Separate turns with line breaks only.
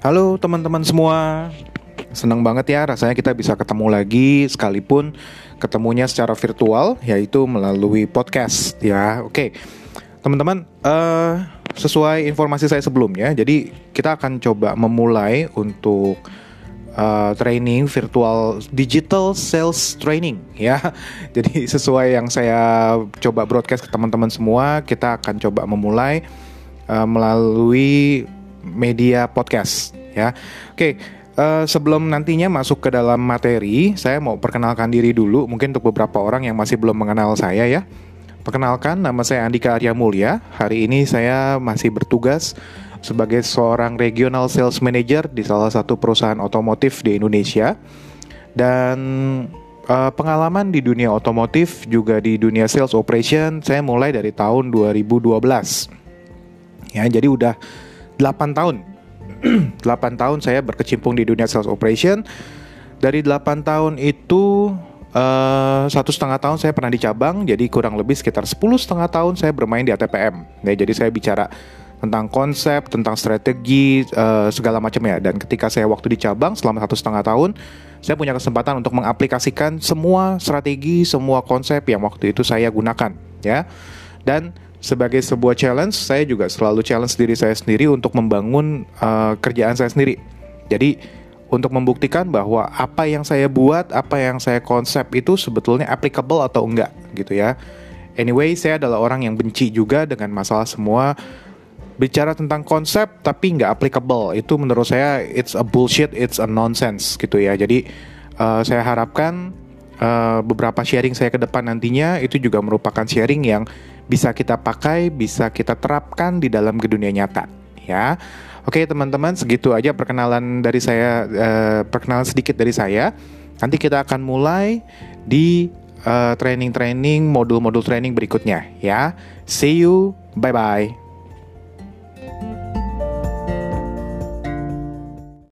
Halo teman-teman semua. Senang banget ya rasanya kita bisa ketemu lagi sekalipun ketemunya secara virtual yaitu melalui podcast ya. Oke. Teman-teman, uh, sesuai informasi saya sebelumnya, jadi kita akan coba memulai untuk uh, training virtual digital sales training ya. Jadi sesuai yang saya coba broadcast ke teman-teman semua, kita akan coba memulai uh, melalui media podcast ya. Oke, uh, sebelum nantinya masuk ke dalam materi, saya mau perkenalkan diri dulu mungkin untuk beberapa orang yang masih belum mengenal saya ya. Perkenalkan, nama saya Andika Arya Mulya. Hari ini saya masih bertugas sebagai seorang regional sales manager di salah satu perusahaan otomotif di Indonesia. Dan uh, pengalaman di dunia otomotif juga di dunia sales operation saya mulai dari tahun 2012. Ya, jadi udah 8 tahun. 8 tahun saya berkecimpung di dunia sales operation. Dari 8 tahun itu Uh, satu setengah tahun saya pernah di cabang, jadi kurang lebih sekitar sepuluh setengah tahun saya bermain di ATPM. Ya, jadi saya bicara tentang konsep, tentang strategi, uh, segala macam ya. Dan ketika saya waktu di cabang selama satu setengah tahun, saya punya kesempatan untuk mengaplikasikan semua strategi, semua konsep yang waktu itu saya gunakan, ya. Dan sebagai sebuah challenge, saya juga selalu challenge diri saya sendiri untuk membangun uh, kerjaan saya sendiri. Jadi untuk membuktikan bahwa apa yang saya buat, apa yang saya konsep itu sebetulnya applicable atau enggak gitu ya. Anyway, saya adalah orang yang benci juga dengan masalah semua bicara tentang konsep tapi nggak applicable. Itu menurut saya it's a bullshit, it's a nonsense gitu ya. Jadi uh, saya harapkan uh, beberapa sharing saya ke depan nantinya itu juga merupakan sharing yang bisa kita pakai, bisa kita terapkan di dalam dunia nyata ya. Oke teman-teman segitu aja perkenalan dari saya uh, perkenalan sedikit dari saya. Nanti kita akan mulai di training-training uh, modul-modul training berikutnya ya. See you, bye bye.